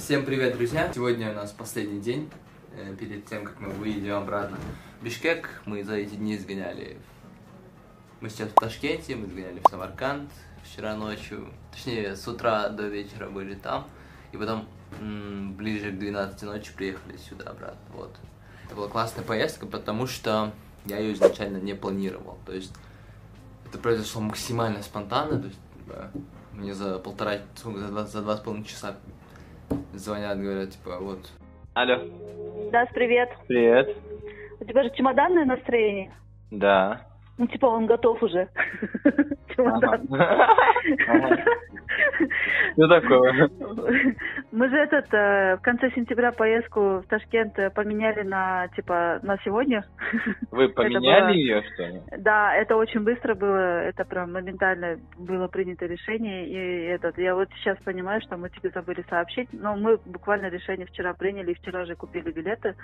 Всем привет, друзья! Сегодня у нас последний день, э, перед тем, как мы выйдем обратно в Бишкек. Мы за эти дни сгоняли... Мы сейчас в Ташкенте, мы сгоняли в Самарканд вчера ночью. Точнее, с утра до вечера были там. И потом ближе к 12 ночи приехали сюда обратно. Вот. Это была классная поездка, потому что я ее изначально не планировал. То есть это произошло максимально спонтанно. То есть, мне за полтора, за два, за два с половиной часа звонят, говорят, типа, вот. Алло. Дас, привет. Привет. У тебя же чемоданное настроение. Да. Ну, типа, он готов уже. Чемодан. Что такое? Мы же этот, э, в конце сентября поездку в Ташкент э, поменяли на, типа, на сегодня. Вы поменяли было- ее, что ли? Да, это очень быстро было, это прям моментально было принято решение. И этот, я вот сейчас понимаю, что мы тебе забыли сообщить, но мы буквально решение вчера приняли, и вчера же купили билеты.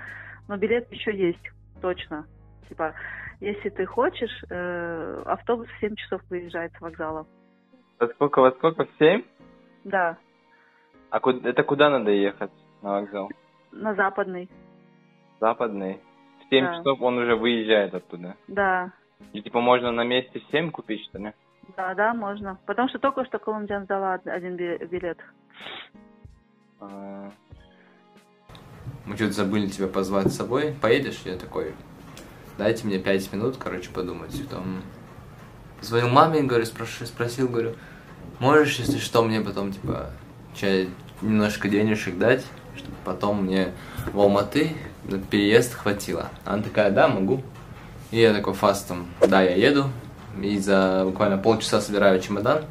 Но билет еще есть, точно. Типа, если ты хочешь, э, автобус в 7 часов выезжает с вокзала. Во сколько, во сколько? В семь? Да, А ку- это куда надо ехать на вокзал? на западный. Западный. В семь Да. часов он уже выезжает оттуда. Да, И типа можно на месте в семь купить, что ли? да, да, можно. Потому что только что Колумбиан сдала од- один би- билет. А, Мы что-то забыли тебя позвать с собой. Поедешь? Я такой, дайте мне пять минут, короче, подумать. Потом звонил маме, говорю, спрош- спросил, говорю, можешь, если что, мне потом, типа, чай, немножко денежек дать, чтобы потом мне в Алматы на переезд хватило. Она такая, да, могу. И я такой фастом, да, я еду. И за буквально полчаса собираю чемодан.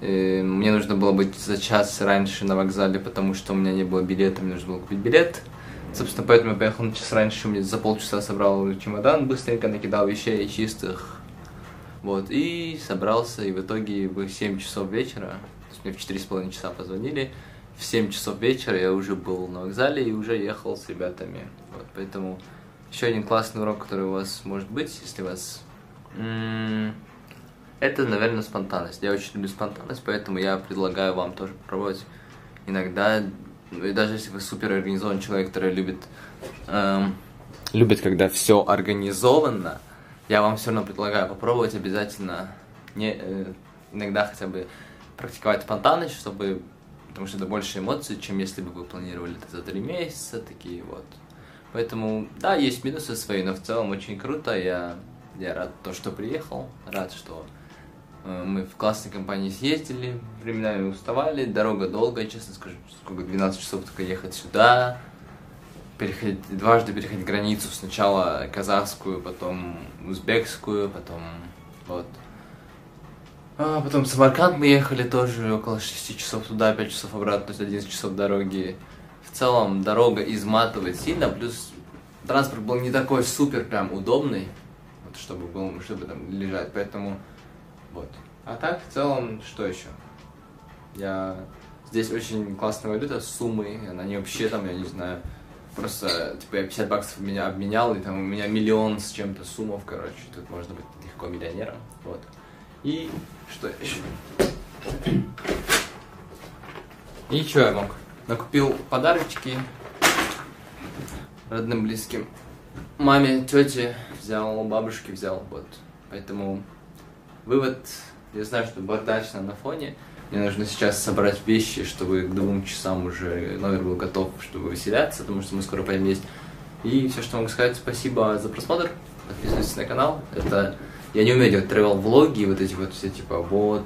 Э, Мне нужно было быть за час раньше на вокзале, потому что у меня не было билета, мне нужно было купить билет. Собственно, поэтому я поехал на час раньше, мне за полчаса собрал чемодан, быстренько накидал вещей чистых. Вот, и собрался, и в итоге в 7 часов вечера, то есть мне в 4,5 часа позвонили, в 7 часов вечера я уже был на вокзале и уже ехал с ребятами. Вот, поэтому еще один классный урок, который у вас может быть, если у вас... Это, наверное, спонтанность. Я очень люблю спонтанность, поэтому я предлагаю вам тоже попробовать иногда, ну, и даже если вы супер организованный человек, который любит, эм, любит, когда все организовано, я вам все равно предлагаю попробовать обязательно не, э, иногда хотя бы практиковать спонтанность, чтобы, потому что это больше эмоций, чем если бы вы планировали это за три месяца, такие вот. Поэтому, да, есть минусы свои, но в целом очень круто. Я, я рад, то, что приехал, рад, что э, мы в классной компании съездили, временами уставали, дорога долгая, честно скажу, сколько, 12 часов только ехать сюда, переходить, дважды переходить границу, сначала казахскую, потом узбекскую, потом вот. А, потом Самарканд мы ехали тоже около 6 часов туда, 5 часов обратно, то есть 11 часов дороги. В целом дорога изматывает сильно, плюс транспорт был не такой супер прям удобный, вот, чтобы, был, чтобы там лежать, поэтому вот. А так, в целом, что еще? Я... Здесь очень классная валюта, суммы, она не вообще там, я не знаю, просто, типа, я 50 баксов меня обменял, и там у меня миллион с чем-то суммов, короче, тут можно быть легко миллионером, вот. И что еще? И что я мог? Накупил подарочки родным, близким. Маме, тете взял, бабушке взял, вот. Поэтому вывод, я знаю, что бардачно на фоне. Мне нужно сейчас собрать вещи, чтобы к двум часам уже номер был готов, чтобы выселяться, потому что мы скоро поедем есть. И все, что могу сказать, спасибо за просмотр. Подписывайтесь на канал. Это я не умею делать travel влоги, вот эти вот все типа вот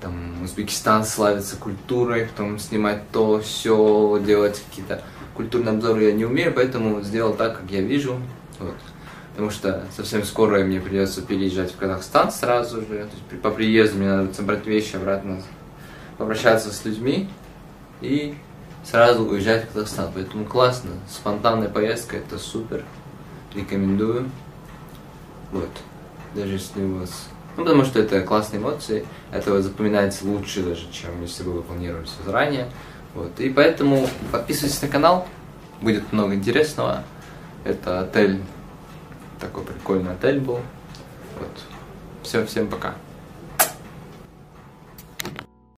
там Узбекистан славится культурой, потом снимать то, все, делать какие-то культурные обзоры я не умею, поэтому сделал так, как я вижу. Вот. Потому что совсем скоро мне придется переезжать в Казахстан сразу же. То есть по приезду мне надо собрать вещи обратно, попрощаться с людьми и сразу уезжать в Казахстан. Поэтому классно. Спонтанная поездка это супер. Рекомендую. Вот. Даже если у вас... Ну, потому что это классные эмоции. Это запоминается лучше даже, чем если вы планировали все заранее. Вот. И поэтому подписывайтесь на канал. Будет много интересного. Это отель. Такой прикольный отель был. Вот. Все, всем пока.